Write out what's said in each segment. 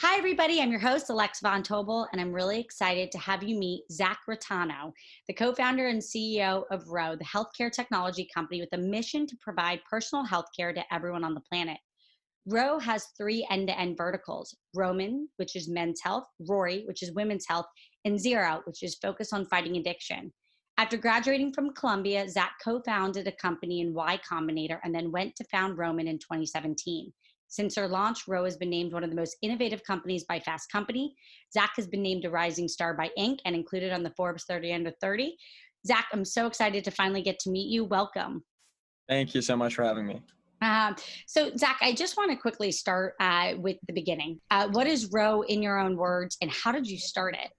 Hi, everybody. I'm your host, Alex Von Tobel, and I'm really excited to have you meet Zach Reitano, the co founder and CEO of Ro, the healthcare technology company with a mission to provide personal healthcare to everyone on the planet. Ro has three end to end verticals Roman, which is men's health, Rory, which is women's health, and Zero, which is focused on fighting addiction. After graduating from Columbia, Zach co founded a company in Y Combinator and then went to found Roman in 2017. Since their launch, Ro has been named one of the most innovative companies by Fast Company. Zach has been named a rising star by Inc. and included on the Forbes 30 under 30. Zach, I'm so excited to finally get to meet you. Welcome. Thank you so much for having me. Uh, so, Zach, I just want to quickly start uh, with the beginning. Uh, what is Ro in your own words, and how did you start it?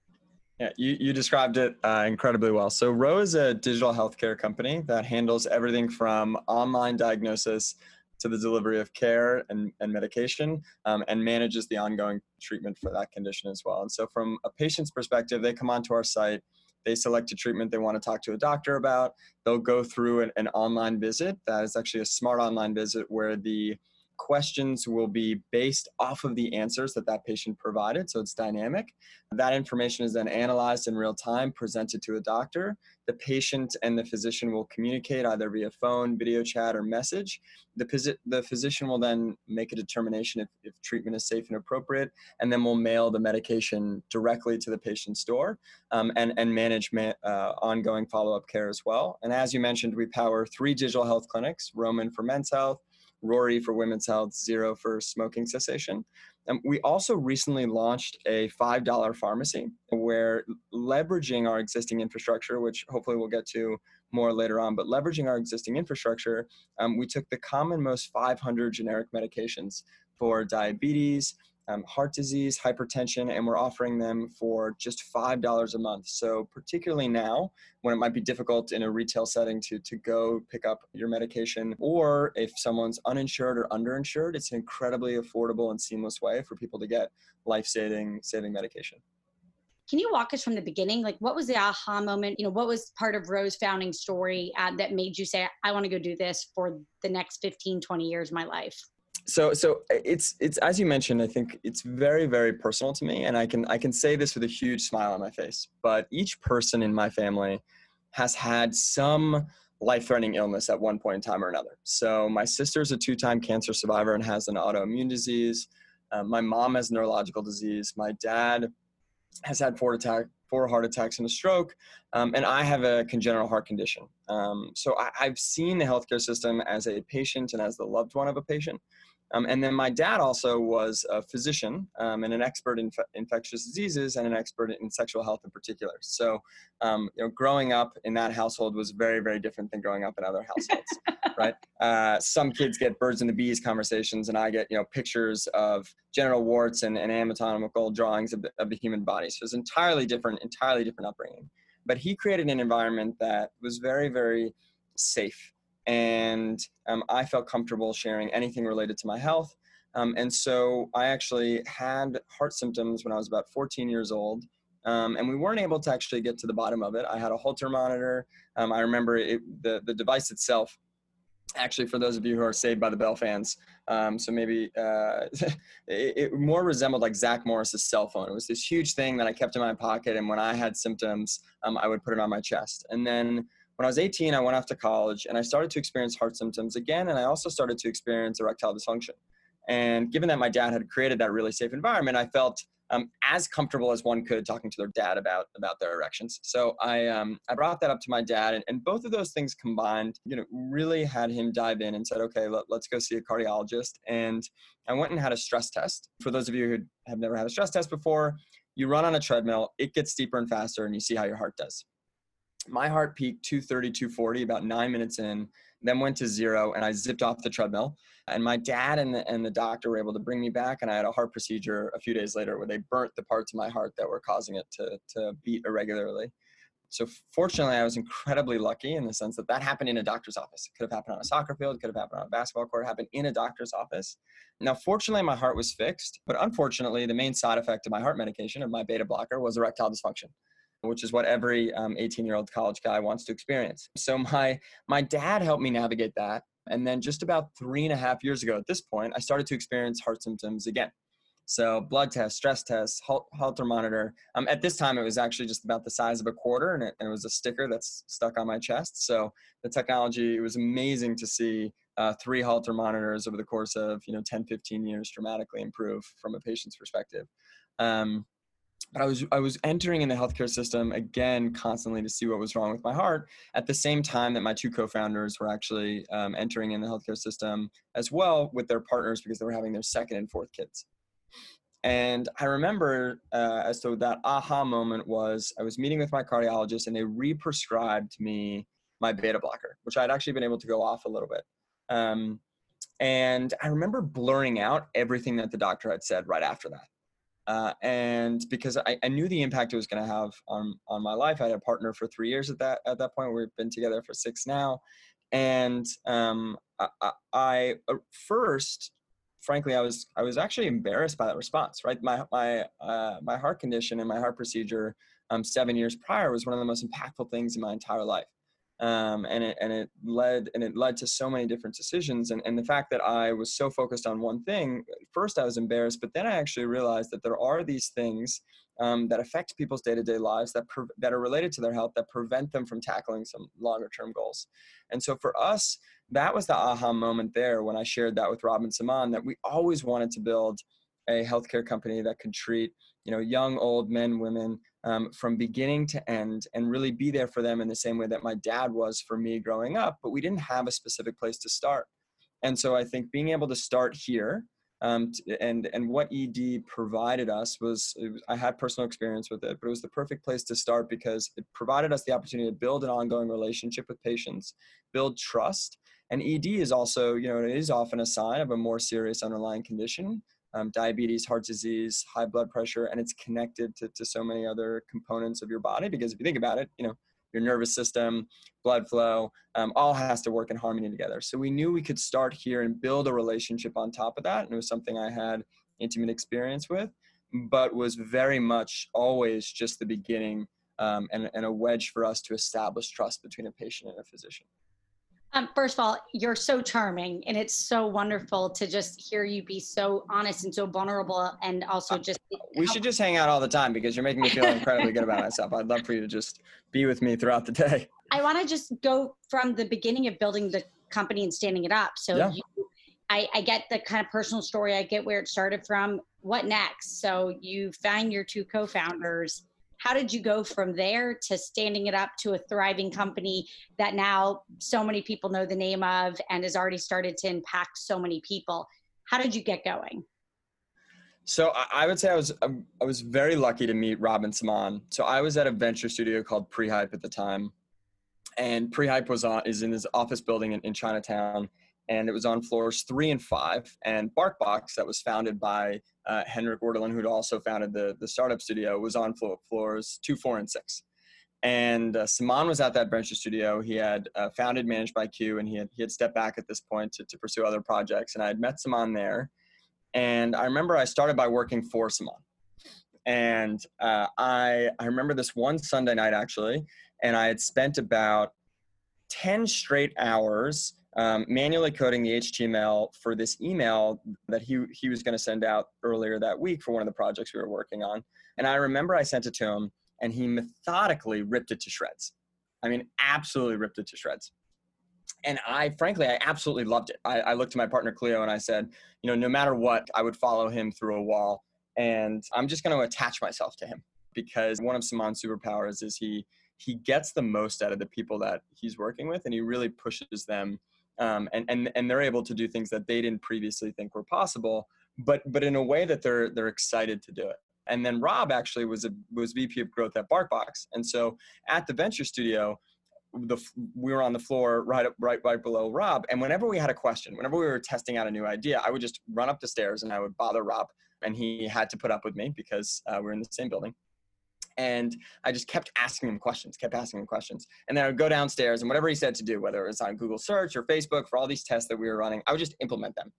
Yeah, you, you described it uh, incredibly well. So, Ro is a digital healthcare company that handles everything from online diagnosis to the delivery of care and, and medication um, and manages the ongoing treatment for that condition as well. And so, from a patient's perspective, they come onto our site, they select a treatment they want to talk to a doctor about. They'll go through an, an online visit that is actually a smart online visit where the questions will be based off of the answers that that patient provided. So it's dynamic. That information is then analyzed in real time, presented to a doctor. The patient and the physician will communicate either via phone, video chat, or message. The, the physician will then make a determination if, if treatment is safe and appropriate, and then we'll mail the medication directly to the patient's door um, and, and manage ma- uh, ongoing follow up care as well. And as you mentioned, we power three digital health clinics Roman for men's health. Rory for women's health, Zero for smoking cessation. And we also recently launched a $5 pharmacy where leveraging our existing infrastructure, which hopefully we'll get to more later on, but leveraging our existing infrastructure, um, we took the common most 500 generic medications for diabetes, um, heart disease, hypertension, and we're offering them for just $5 a month. So, particularly now when it might be difficult in a retail setting to, to go pick up your medication, or if someone's uninsured or underinsured, it's an incredibly affordable and seamless way for people to get life saving saving medication. Can you walk us from the beginning? Like, what was the aha moment? You know, what was part of Ro's founding story uh, that made you say, I want to go do this for the next 15, 20 years of my life? So so uh, it's it's as you mentioned i think it's very very personal to me and i can i can say this with a huge smile on my face but each person in my family has had some life-threatening illness at one point in time or another. So my sister's a two-time cancer survivor and has an autoimmune disease. Uh, my mom has neurological disease. My dad has had four attack four heart attacks and a stroke um, and i have a congenital heart condition. Um, so I, i've seen the healthcare system as a patient and as the loved one of a patient um, and then my dad also was a physician um, and an expert in infectious diseases and an expert in sexual health in particular. So, um, you know, growing up in that household was very, very different than growing up in other households, right? Uh, some kids get birds and the bees conversations, and I get, you know, pictures of genital warts and, and anatomical drawings of the, of the human body. So it's entirely different, entirely different upbringing. But he created an environment that was very, very safe and um, I felt comfortable sharing anything related to my health. Um, and so I actually had heart symptoms when I was about 14 years old. Um, and we weren't able to actually get to the bottom of it. I had a Holter monitor. Um, I remember it, the, the device itself, actually, for those of you who are Saved by the Bell fans, um, so maybe uh, it, it, more resembled like Zach Morris's cell phone. It was this huge thing that I kept in my pocket. And when I had symptoms, um, I would put it on my chest. And then when I was 18, I went off to college and I started to experience heart symptoms again. And I also started to experience erectile dysfunction. And given that my dad had created that really safe environment, I felt um, as comfortable as one could talking to their dad about about their erections. So I um, I brought that up to my dad, and, and both of those things combined, you know, really had him dive in and said, okay, let, let's go see a cardiologist. And I went and had a stress test. For those of you who have never had a stress test before, you run on a treadmill, it gets steeper and faster, and you see how your heart does. My heart peaked 230, 240 about nine minutes in, then went to zero, and I zipped off the treadmill. And my dad and the, and the doctor were able to bring me back, and I had a heart procedure a few days later where they burnt the parts of my heart that were causing it to, to beat irregularly. So fortunately, I was incredibly lucky in the sense that that happened in a doctor's office. It could have happened on a soccer field, it could have happened on a basketball court, happened in a doctor's office. Now, fortunately, my heart was fixed, but unfortunately, the main side effect of my heart medication, of my beta blocker, was erectile dysfunction which is what every 18 um, year old college guy wants to experience. So my my dad helped me navigate that, and then just about three and a half years ago, at this point, I started to experience heart symptoms again. So blood test, stress test, Holter monitor. Um, at this time, it was actually just about the size of a quarter, and it, and it, was a sticker that's stuck on my chest. So the technology, it was amazing to see uh, three Holter monitors over the course of you know 10, 15 years dramatically improve from a patient's perspective. Um, but I was I was entering in the healthcare system again constantly to see what was wrong with my heart. At the same time that my two co-founders were actually um, entering in the healthcare system as well with their partners because they were having their second and fourth kids. And I remember uh, as to that aha moment was I was meeting with my cardiologist and they re-prescribed me my beta blocker, which I'd actually been able to go off a little bit. Um, and I remember blurring out everything that the doctor had said right after that. Uh, and because I, I, knew the impact it was going to have on on my life, I had a partner for three years at that at that point. We've been together for six now, and um, I, I, uh, first frankly, I was I was actually embarrassed by that response. Right, my my uh, my heart condition and my heart procedure um, seven years prior was one of the most impactful things in my entire life, um, and it and it led and it led to so many different decisions. And and the fact that I was so focused on one thing, first I was embarrassed, but then I actually realized that there are these things um, that affect people's day-to-day lives that pre- that are related to their health that prevent them from tackling some longer-term goals. And so for us, that was the aha moment there when I shared that with Rob and Saman that we always wanted to build a healthcare company that could treat you know young, old men, women um, from beginning to end, and really be there for them in the same way that my dad was for me growing up. But we didn't have a specific place to start, and so I think being able to start here um, and and what ED provided us was, was, I had personal experience with it, but it was the perfect place to start because it provided us the opportunity to build an ongoing relationship with patients, build trust, and ED is also you know it is often a sign of a more serious underlying condition, um, diabetes, heart disease, high blood pressure, and it's connected to, to so many other components of your body because if you think about it, you know your nervous system, blood flow, um, all has to work in harmony together. So we knew we could start here and build a relationship on top of that. And it was something I had intimate experience with, but was very much always just the beginning um, and, and a wedge for us to establish trust between a patient and a physician. Um, first of all, you're so charming, and it's so wonderful to just hear you be so honest and so vulnerable, and also uh, just. We should just hang out all the time because you're making me feel incredibly good about myself. I'd love for you to just be with me throughout the day. I want to just go from the beginning of building the company and standing it up. So, yeah. you, I, I get the kind of personal story. I get where it started from. What next? So you find your two co-founders how did you go from there to standing it up to a thriving company that now so many people know the name of and has already started to impact so many people? How did you get going? So I would say I was um, I was very lucky to meet Rob and Saman. So I was at a venture studio called Prehype at the time, and Prehype was on is in his office building in, in Chinatown, and it was on floors three and five. And BarkBox, that was founded by uh, Henrik Werdelin, who'd also founded the, the startup studio, was on floors two, four, and six. And uh, Saman was at that venture studio. He had uh, founded Managed by Q, and he had, he had stepped back at this point to, to pursue other projects. And I had met Saman there. And I remember I started by working for Saman. And uh, I, I remember this one Sunday night, actually, and I had spent about 10 straight hours um, manually coding the HTML for this email that he, he was going to send out earlier that week for one of the projects we were working on. And I remember I sent it to him and he methodically ripped it to shreds. I mean, absolutely ripped it to shreds. And I, frankly, I absolutely loved it. I, I looked to my partner Cleo and I said, you know, no matter what, I would follow him through a wall and I'm just going to attach myself to him because one of Saman's superpowers is he he gets the most out of the people that he's working with, and he really pushes them, um, and and and they're able to do things that they didn't previously think were possible, but but in a way that they're they're excited to do it. And then Rob actually was a was VP of growth at BarkBox, and so at the venture studio, the we were on the floor right up right right below Rob, and whenever we had a question, whenever we were testing out a new idea, I would just run up the stairs and I would bother Rob, and he had to put up with me because uh, we're in the same building. And I just kept asking him questions, kept asking him questions. And then I would go downstairs and whatever he said to do, whether it was on Google search or Facebook for all these tests that we were running, I would just implement them.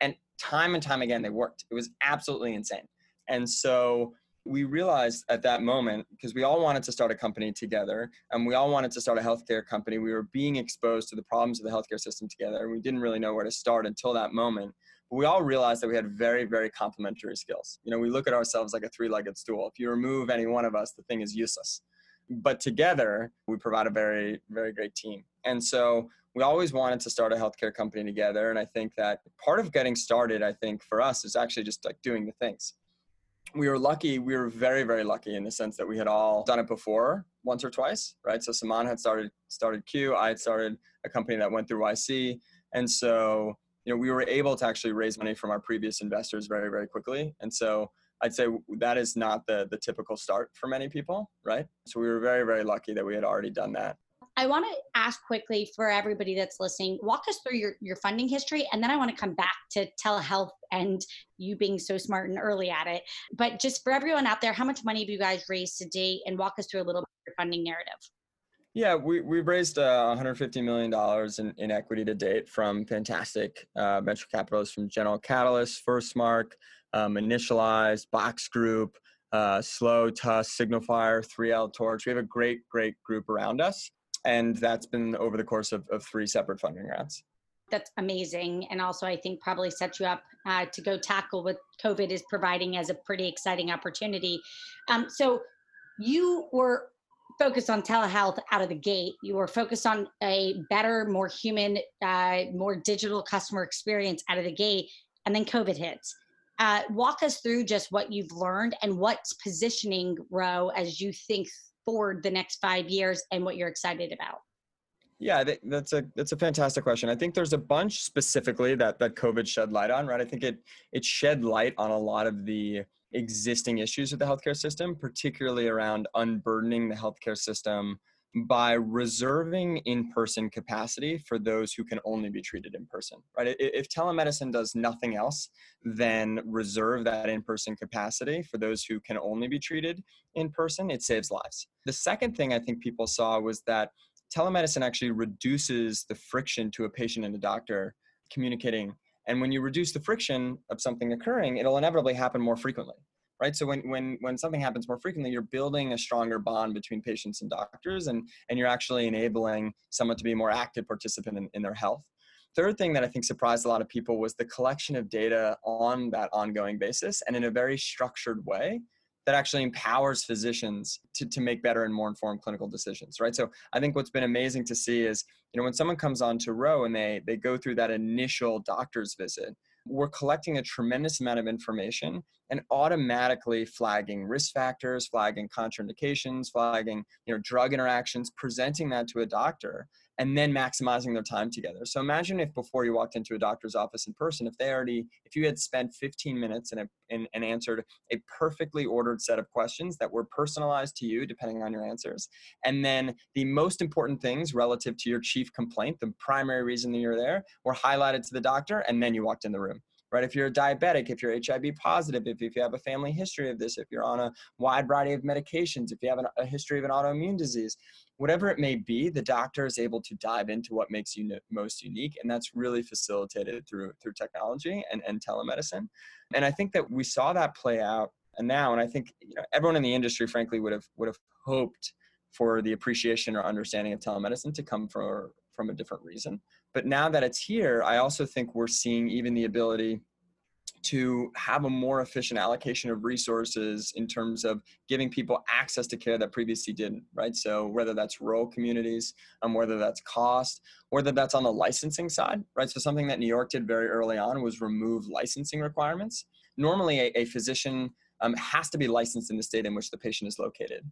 And time and time again, they worked. It was absolutely insane. And so we realized at that moment, because we all wanted to start a company together and we all wanted to start a healthcare company, we were being exposed to the problems of the healthcare system together. And we didn't really know where to start until that moment. But we all realized that we had very, very complementary skills. You know, we look at ourselves like a three legged stool. If you remove any one of us, the thing is useless. But together, we provide a very, very great team. And so we always wanted to start a healthcare company together. And I think that part of getting started, I think for us, is actually just like doing the things. We were lucky, we were very, very lucky in the sense that we had all done it before once or twice, right? So Saman had started started Q, I had started a company that went through YC. And so you know, we were able to actually raise money from our previous investors very, very quickly. And so I'd say that is not the the typical start for many people, right? So we were very, very lucky that we had already done that. I want to ask quickly for everybody that's listening, walk us through your, your funding history, and then I want to come back to telehealth and you being so smart and early at it. But just for everyone out there, how much money have you guys raised to date, and walk us through a little bit of your funding narrative? Yeah, we, we've raised uh, $150 million in, in equity to date from fantastic uh, venture capitalists from General Catalyst, FirstMark, um, Initialized, Box Group, uh, Slow, Tusk, Signalfire, 3L Torch. We have a great, great group around us. And that's been over the course of, of three separate funding rounds. That's amazing. And also, I think probably sets you up uh, to go tackle what COVID is providing as a pretty exciting opportunity. Um, so, you were focused on telehealth out of the gate. You were focused on a better, more human, uh, more digital customer experience out of the gate, and then COVID hits. Uh, walk us through just what you've learned and what's positioning Ro as you think forward the next five years and what you're excited about. Yeah, that's a that's a fantastic question. I think there's a bunch specifically that that COVID shed light on, right? I think it it shed light on a lot of the existing issues with the healthcare system, particularly around unburdening the healthcare system by reserving in-person capacity for those who can only be treated in person right? If telemedicine does nothing else than reserve that in-person capacity for those who can only be treated in person it saves lives. The second thing i think people saw was that telemedicine actually reduces the friction to a patient and a doctor communicating and when you reduce the friction of something occurring, it'll inevitably happen more frequently, right? So when when when something happens more frequently, you're building a stronger bond between patients and doctors, and and you're actually enabling someone to be a more active participant in, in their health. Third thing that I think surprised a lot of people was the collection of data on that ongoing basis and in a very structured way that actually empowers physicians to, to make better and more informed clinical decisions right? So i think what's been amazing to see is you know when someone comes on to Ro and they they go through that initial doctor's visit we're collecting a tremendous amount of information and automatically flagging risk factors flagging contraindications flagging you know drug interactions presenting that to a doctor and then maximizing their time together. So imagine if before you walked into a doctor's office in person, if they already, if you had spent 15 minutes and, answered a perfectly ordered set of questions that were personalized to you, depending on your answers, and then the most important things relative to your chief complaint, the primary reason that you're there, were highlighted to the doctor, and then you walked in the room right? If you're a diabetic, if you're HIV positive, if, if you have a family history of this, if you're on a wide variety of medications, if you have an, a history of an autoimmune disease, whatever it may be, the doctor is able to dive into what makes you most unique. And that's really facilitated through, through technology and, and telemedicine. And I think that we saw that play out now, and I think you know, everyone in the industry, frankly, would have, would have hoped for the appreciation or understanding of telemedicine to come from, from a different reason. But now that it's here, I also think we're seeing even the ability to have a more efficient allocation of resources in terms of giving people access to care that previously didn't, right? So whether that's rural communities, um, whether that's cost, whether that's on the licensing side, right? So something that New York did very early on was remove licensing requirements normally a, a physician um, has to be licensed in the state in which the patient is located.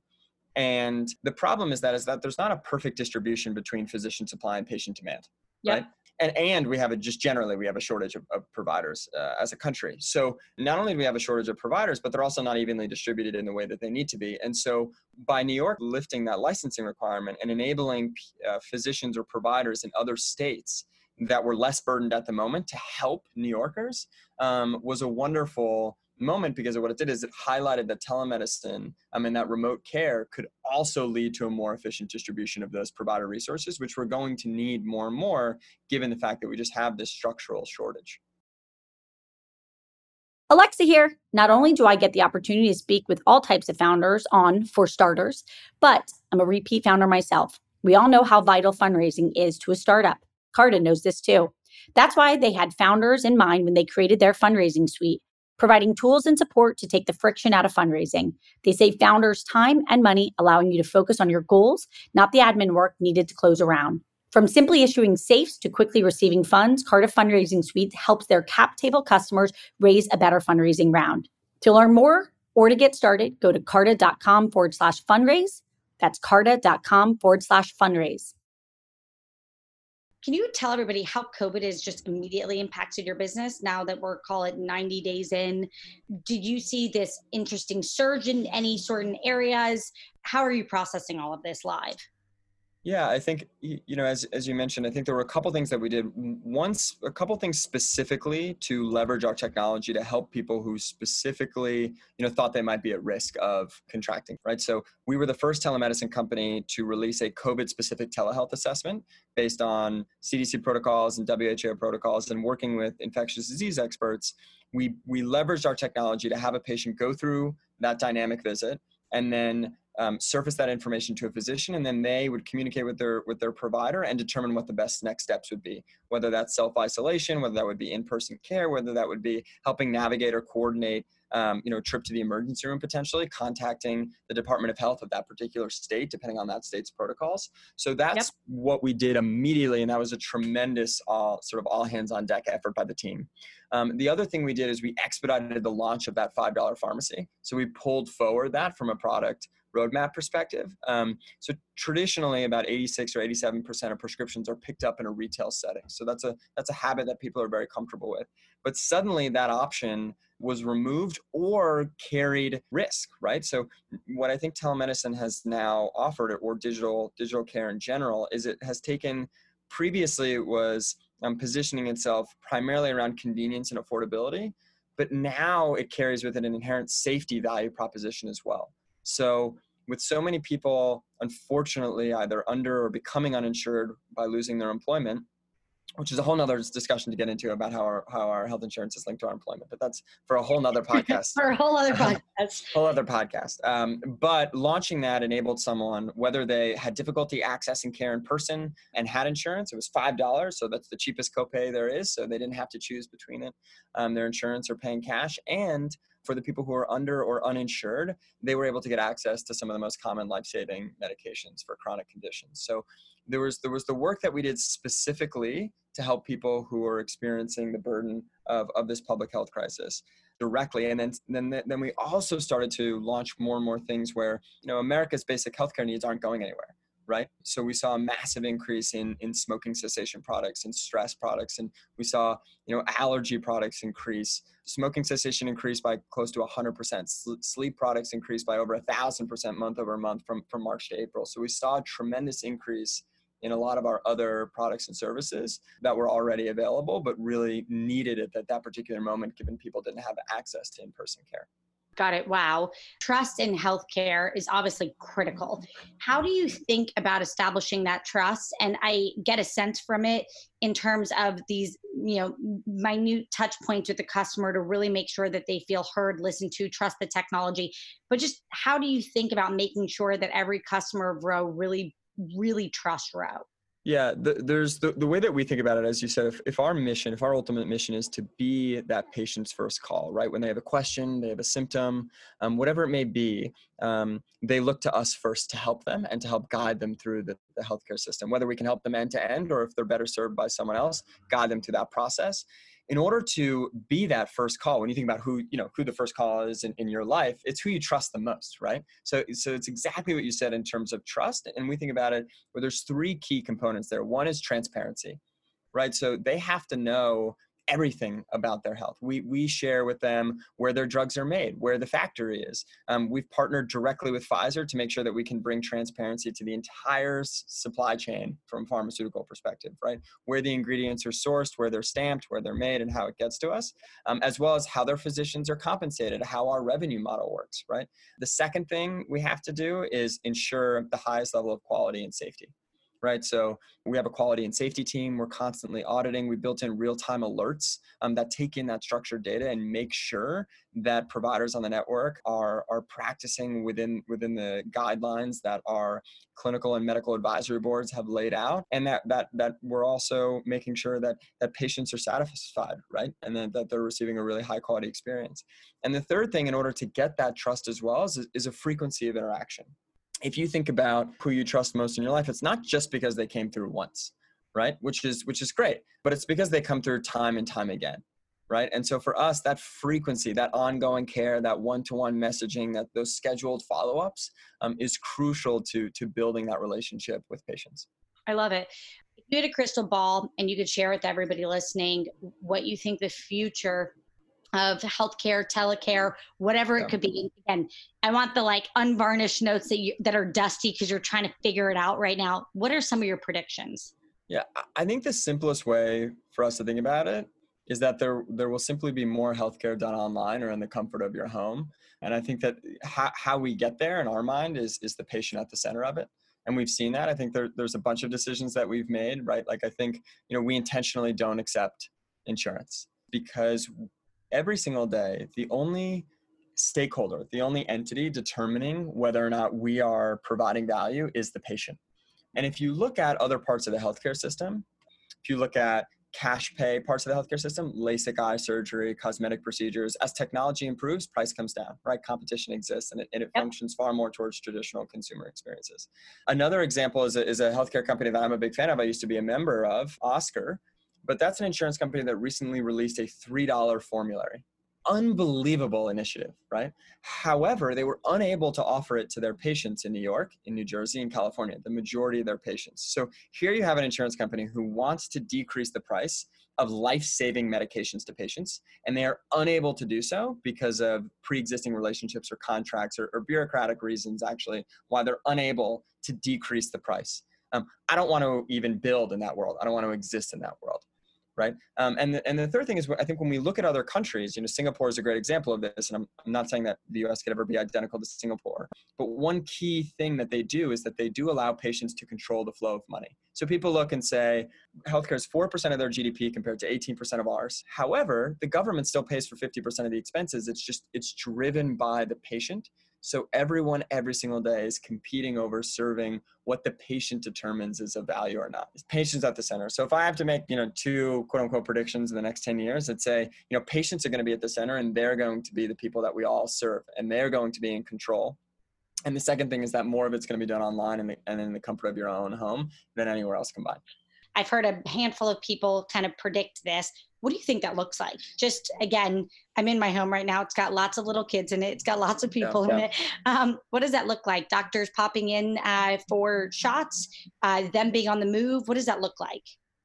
And the problem is that is that there's not a perfect distribution between physician supply and patient demand, yep. right? And and we have a just generally we have a shortage of, of providers uh, as a country. So not only do we have a shortage of providers, but they're also not evenly distributed in the way that they need to be. And so by New York lifting that licensing requirement and enabling uh, physicians or providers in other states that were less burdened at the moment to help New Yorkers um, was a wonderful moment because of what it did is it highlighted that telemedicine I mean that remote care could also lead to a more efficient distribution of those provider resources, which we're going to need more and more given the fact that we just have this structural shortage. Alexa here. Not only do I get the opportunity to speak with all types of founders on For Starters, but I'm a repeat founder myself. We all know how vital fundraising is to a startup. Carta knows this too. That's why they had founders in mind when they created their fundraising suite providing tools and support to take the friction out of fundraising. They save founders time and money, allowing you to focus on your goals, not the admin work needed to close a round. From simply issuing safes to quickly receiving funds, Carta Fundraising Suite helps their cap table customers raise a better fundraising round. To learn more or to get started, go to carta.com forward slash fundraise. That's carta.com forward slash fundraise. Can you tell everybody how COVID has just immediately impacted your business now that we're call it 90 days in? Did you see this interesting surge in any certain areas? How are you processing all of this live? Yeah, I think you know, as as you mentioned, I think there were a couple things that we did. Once, a couple things specifically to leverage our technology to help people who specifically, you know, thought they might be at risk of contracting. Right. So we were the first telemedicine company to release a COVID-specific telehealth assessment based on CDC protocols and WHO protocols, and working with infectious disease experts. We we leveraged our technology to have a patient go through that dynamic visit and then um, surface that information to a physician and then they would communicate with their with their provider and determine what the best next steps would be. Whether that's self-isolation whether that would be in-person care whether that would be helping navigate or coordinate um, you know trip to the emergency room potentially contacting the department of health of that particular state depending on that state's protocols. So that's yep. what we did immediately and that was a tremendous uh, sort of all hands on deck effort by the team. Um, the other thing we did is we expedited the launch of that $5 pharmacy. So we pulled forward that from a product roadmap perspective. Um, so traditionally, about 86 or 87 percent of prescriptions are picked up in a retail setting. So that's a that's a habit that people are very comfortable with. But suddenly, that option was removed or carried risk, right? So what I think telemedicine has now offered, or digital digital care in general, is it has taken previously it was um, positioning itself primarily around convenience and affordability but now it carries with it an inherent safety value proposition as well. So with so many people unfortunately either under or becoming uninsured by losing their employment which is a whole nother discussion to get into about how our how our health insurance is linked to our employment but that's for a whole nother podcast. For a whole other podcast. Whole other podcast. Um, but launching that enabled someone whether they had difficulty accessing care in person and had insurance it was five dollars so that's the cheapest copay there is so they didn't have to choose between it um, their insurance or paying cash and for the people who are under or uninsured, they were able to get access to some of the most common life-saving medications for chronic conditions. So there was there was the work that we did specifically to help people who are experiencing the burden of, of this public health crisis directly and then then then we also started to launch more and more things where you know America's basic healthcare needs aren't going anywhere right? So we saw a massive increase in in smoking cessation products and stress products, and we saw you know allergy products increase. Smoking cessation increased by close to 100%. Sleep products increased by over a thousand percent month over month from from March to April. So we saw a tremendous increase in a lot of our other products and services that were already available, but really needed it at that particular moment, given people didn't have access to in-person care. Got it. Wow. Trust in healthcare is obviously critical. How do you think about establishing that trust? And I get a sense from it in terms of these, you know, minute touch points with the customer to really make sure that they feel heard, listened to, trust the technology. But just how do you think about making sure that every customer of Ro really, really trusts Ro? Yeah, the, there's the, the way that we think about it, as you said, if, if our mission, if our ultimate mission is to be that patient's first call, right? When they have a question, they have a symptom, um, whatever it may be, um, they look to us first to help them and to help guide them through the, the healthcare system. Whether we can help them end to end or if they're better served by someone else, guide them through that process. In order to be that first call when you think about who you know who the first call is in, in your life it's who you trust the most right? So so it's exactly what you said in terms of trust and we think about it where there's three key components there. One is transparency right? So they have to know everything about their health. We, we share with them where their drugs are made, where the factory is. Um, we've partnered directly with Pfizer to make sure that we can bring transparency to the entire supply chain from a pharmaceutical perspective, right? Where the ingredients are sourced, where they're stamped, where they're made, and how it gets to us, um, as well as how their physicians are compensated, how our revenue model works, right? The second thing we have to do is ensure the highest level of quality and safety right? So we have a quality and safety team. We're constantly auditing. We built in real time alerts um, that take in that structured data and make sure that providers on the network are, are practicing within, within the guidelines that our clinical and medical advisory boards have laid out. And that, that, that we're also making sure that, that patients are satisfied, right? And then that they're receiving a really high quality experience. And the third thing, in order to get that trust as well, is, is a frequency of interaction if you think about who you trust most in your life, it's not just because they came through once, right? Which is which is great, but it's because they come through time and time again, right? And so for us, that frequency, that ongoing care, that one-to-one messaging, that those scheduled follow-ups um, is crucial to to building that relationship with patients. I love it. If you had a crystal ball and you could share with everybody listening what you think the future of healthcare, telecare, whatever yeah. it could be. And I want the like unvarnished notes that you that are dusty because you're trying to figure it out right now. What are some of your predictions? Yeah, I think the simplest way for us to think about it is that there there will simply be more healthcare done online or in the comfort of your home. And I think that how, how we get there in our mind is is the patient at the center of it. And we've seen that. I think there, there's a bunch of decisions that we've made, right? Like I think, you know, we intentionally don't accept insurance because every single day, the only stakeholder, the only entity determining whether or not we are providing value is the patient. And if you look at other parts of the healthcare system, if you look at cash pay parts of the healthcare system, LASIK eye surgery, cosmetic procedures, as technology improves, price comes down, right? Competition exists and it, and it yep. functions far more towards traditional consumer experiences. Another example is a, is a healthcare company that I'm a big fan of. I used to be a member of, Oscar, but that's an insurance company that recently released a $3 formulary. Unbelievable initiative, right? However, they were unable to offer it to their patients in New York, in New Jersey, and California, the majority of their patients. So here you have an insurance company who wants to decrease the price of life saving medications to patients, and they are unable to do so because of pre existing relationships or contracts or, or bureaucratic reasons, actually, why they're unable to decrease the price. Um, I don't want to even build in that world. I don't want to exist in that world right? Um, and, the, and the third thing is, I think when we look at other countries, you know, Singapore is a great example of this, and I'm, I'm not saying that the US could ever be identical to Singapore, but one key thing that they do is that they do allow patients to control the flow of money. So people look and say, healthcare is 4% of their GDP compared to 18% of ours. However, the government still pays for 50% of the expenses. It's just, it's driven by the patient so everyone every single day is competing over serving what the patient determines is of value or not. Patients at the center. So if I have to make, you know, two quote unquote predictions in the next 10 years, I'd say, you know, patients are going to be at the center and they're going to be the people that we all serve and they're going to be in control. And the second thing is that more of it's going to be done online and, the, and in the comfort of your own home than anywhere else combined. I've heard a handful of people kind of predict this. What do you think that looks like? Just again, I'm in my home right now. It's got lots of little kids in it. It's got lots of people yeah, in it. Um, what does that look like? Doctors popping in uh, for shots, uh, them being on the move. What does that look like?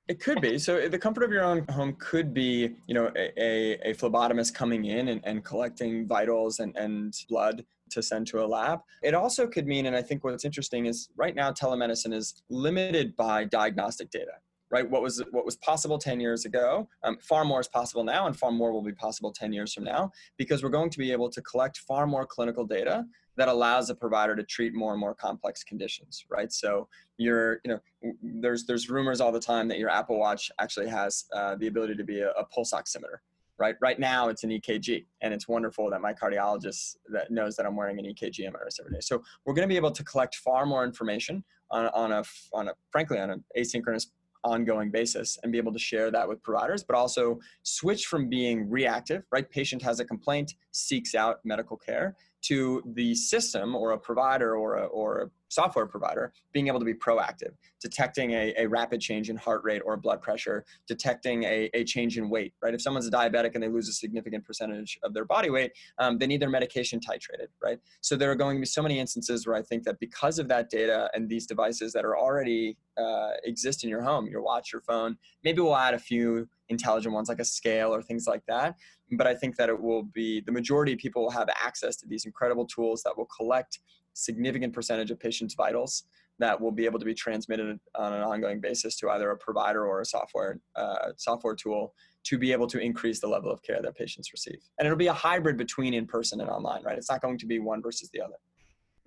It could be. So the comfort of your own home could be, you know, a, a phlebotomist coming in and, and collecting vitals and, and blood to send to a lab. It also could mean, and I think what's interesting is right now telemedicine is limited by diagnostic data right? What was what was possible 10 years ago, um, far more is possible now, and far more will be possible 10 years from now, because we're going to be able to collect far more clinical data that allows a provider to treat more and more complex conditions, right? So you're, you know, there's there's rumors all the time that your Apple Watch actually has uh, the ability to be a, a pulse oximeter, right? Right now it's an EKG, and it's wonderful that my cardiologist that knows that I'm wearing an EKG on every day. So we're going to be able to collect far more information on, on a on a frankly on an asynchronous ongoing basis and be able to share that with providers, but also switch from being reactive, right? Patient has a complaint, seeks out medical care, to the system or a provider or a, or a software provider, being able to be proactive, detecting a, a rapid change in heart rate or blood pressure, detecting a, a change in weight, right? If someone's a diabetic and they lose a significant percentage of their body weight, um, they need their medication titrated, right? So there are going to be so many instances where I think that because of that data and these devices that are already uh, exist in your home, your watch, your phone, maybe we'll add a few intelligent ones like a scale or things like that. But I think that it will be the majority of people will have access to these incredible tools that will collect significant percentage of patients' vitals that will be able to be transmitted on an ongoing basis to either a provider or a software uh, software tool to be able to increase the level of care that patients receive. And it'll be a hybrid between in person and online, right? It's not going to be one versus the other.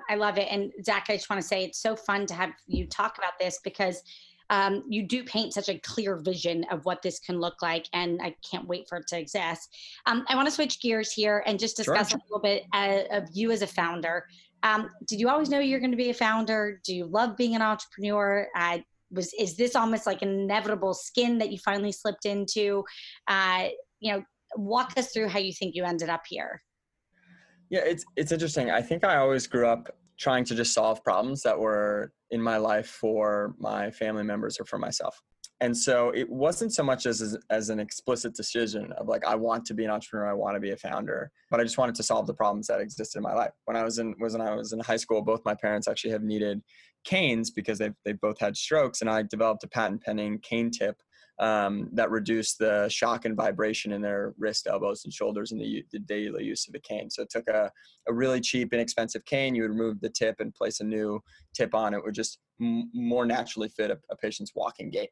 I love it. And Zach, I just want to say it's so fun to have you talk about this because um, you do paint such a clear vision of what this can look like, and I can't wait for it to exist. Um, I want to switch gears here and just discuss sure. a little bit uh, of you as a founder. Um, did you always know you're going to be a founder? Do you love being an entrepreneur? Uh, was is this almost like an inevitable skin that you finally slipped into? Uh, you know, walk us through how you think you ended up here. Yeah, it's it's interesting. I think I always grew up trying to just solve problems that were in my life for my family members or for myself. And so it wasn't so much as, as an explicit decision of like, I want to be an entrepreneur, I want to be a founder, but I just wanted to solve the problems that existed in my life. When I was in, was when I was in high school, both my parents actually have needed canes because they've, they both had strokes and I developed a patent pending cane tip um, that reduced the shock and vibration in their wrist, elbows, and shoulders in the, the daily use of a cane. So it took a, a really cheap, inexpensive cane. You would remove the tip and place a new tip on. It would just m- more naturally fit a, a patient's walking gait.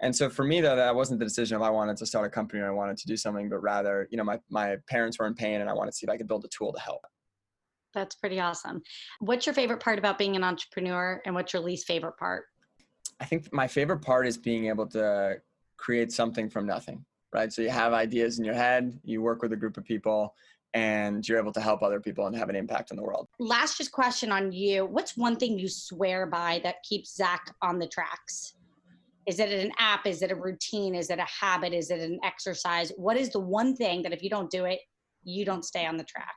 And so for me, though, that wasn't the decision of I wanted to start a company or I wanted to do something, but rather, you know, my, my parents were in pain and I wanted to see if I could build a tool to help. That's pretty awesome. What's your favorite part about being an entrepreneur and what's your least favorite part? I think my favorite part is being able to create something from nothing, right? So you have ideas in your head, you work with a group of people, and you're able to help other people and have an impact on the world. Last just question on you. What's one thing you swear by that keeps Zach on the tracks? Is it an app? Is it a routine? Is it a habit? Is it an exercise? What is the one thing that if you don't do it, you don't stay on the track?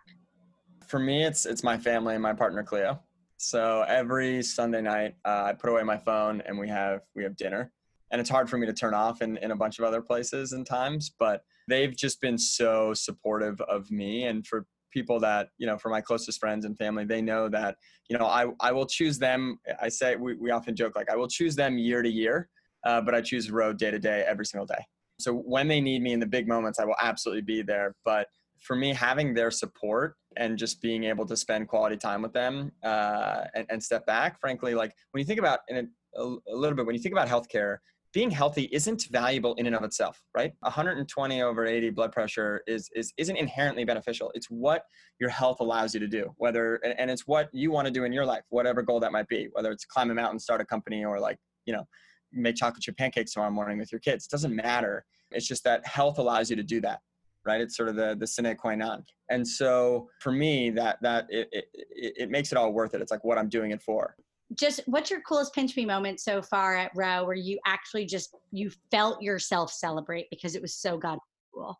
For me, it's it's my family and my partner Cleo. So every Sunday night, uh, I put away my phone and we have we have dinner and it's hard for me to turn off in, in a bunch of other places and times but they've just been so supportive of me. And for people that you know for my closest friends and family they know that you know i, I will choose them. I say we, we often joke like i will choose them year to year uh, but i choose Ro day to day every single day. So when they need me in the big moments i will absolutely be there. But for me having their support and just being able to spend quality time with them uh, and, and step back frankly like when you think about in a, a, a little bit when you think about healthcare being healthy isn't valuable in and of itself, right? 120 over 80 blood pressure is, is isn't inherently beneficial. It's what your health allows you to do, whether and it's what you want to do in your life, whatever goal that might be, whether it's climb a mountain, start a company, or like you know, make chocolate chip pancakes tomorrow morning with your kids. It doesn't matter. It's just that health allows you to do that, right? It's sort of the the sine qua non. And so for me, that that it, it, it makes it all worth it. It's like what I'm doing it for just what's your coolest pinch me moment so far at Ro where you actually just you felt yourself celebrate because it was so god cool?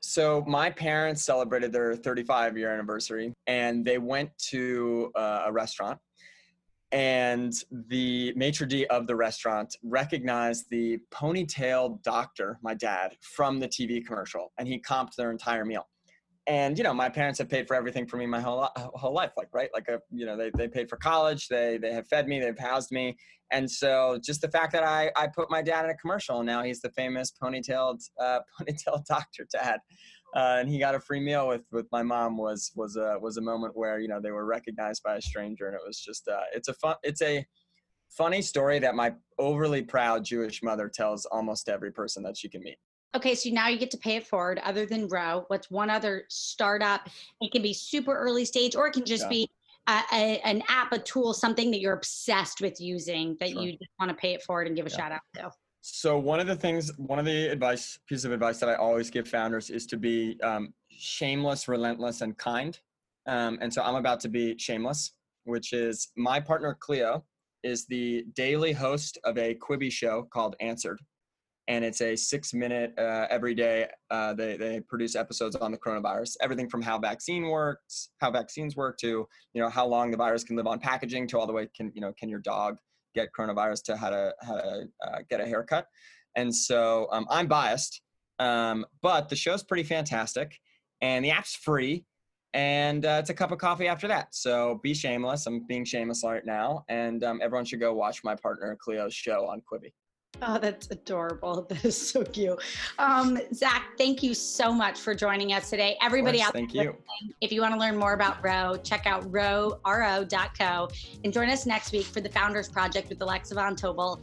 So my parents celebrated their 35 year anniversary and they went to uh, a restaurant and the maitre d of the restaurant recognized the ponytail doctor my dad from the tv commercial and he comped their entire meal and you know my parents have paid for everything for me my whole whole life like right? Like a, you know they, they paid for college they they have fed me they've housed me and so just the fact that i i put my dad in a commercial and now he's the famous ponytailed uh, ponytail doctor dad uh, and he got a free meal with with my mom was was a was a moment where you know they were recognized by a stranger and it was just uh, it's a fun it's a funny story that my overly proud jewish mother tells almost every person that she can meet Okay, so now you get to pay it forward. Other than Ro, what's one other startup? It can be super early stage, or it can just yeah. be a, a, an app, a tool, something that you're obsessed with using that sure. you just want to pay it forward and give a yeah. shout out to. So one of the things, one of the advice, piece of advice that I always give founders is to be um, shameless, relentless, and kind. Um, and so I'm about to be shameless, which is my partner Cleo is the daily host of a Quibi show called Answered and it's a six minute uh, every day. Uh, they they produce episodes on the coronavirus, everything from how vaccine works, how vaccines work, to you know how long the virus can live on packaging, to all the way can you know can your dog get coronavirus to how to how to uh, get a haircut. And so um, I'm biased, um, but the show's pretty fantastic, and the app's free. And uh, it's a cup of coffee after that. So be shameless. I'm being shameless right now. And um, everyone should go watch my partner Cleo's show on Quibi. Oh, that's adorable. That is so cute. Um, Zach, thank you so much for joining us today. Everybody course, out thank there, you. if you want to learn more about Ro, check out ro, ro.co and join us next week for the Founders Project with Alexa Von Tobel.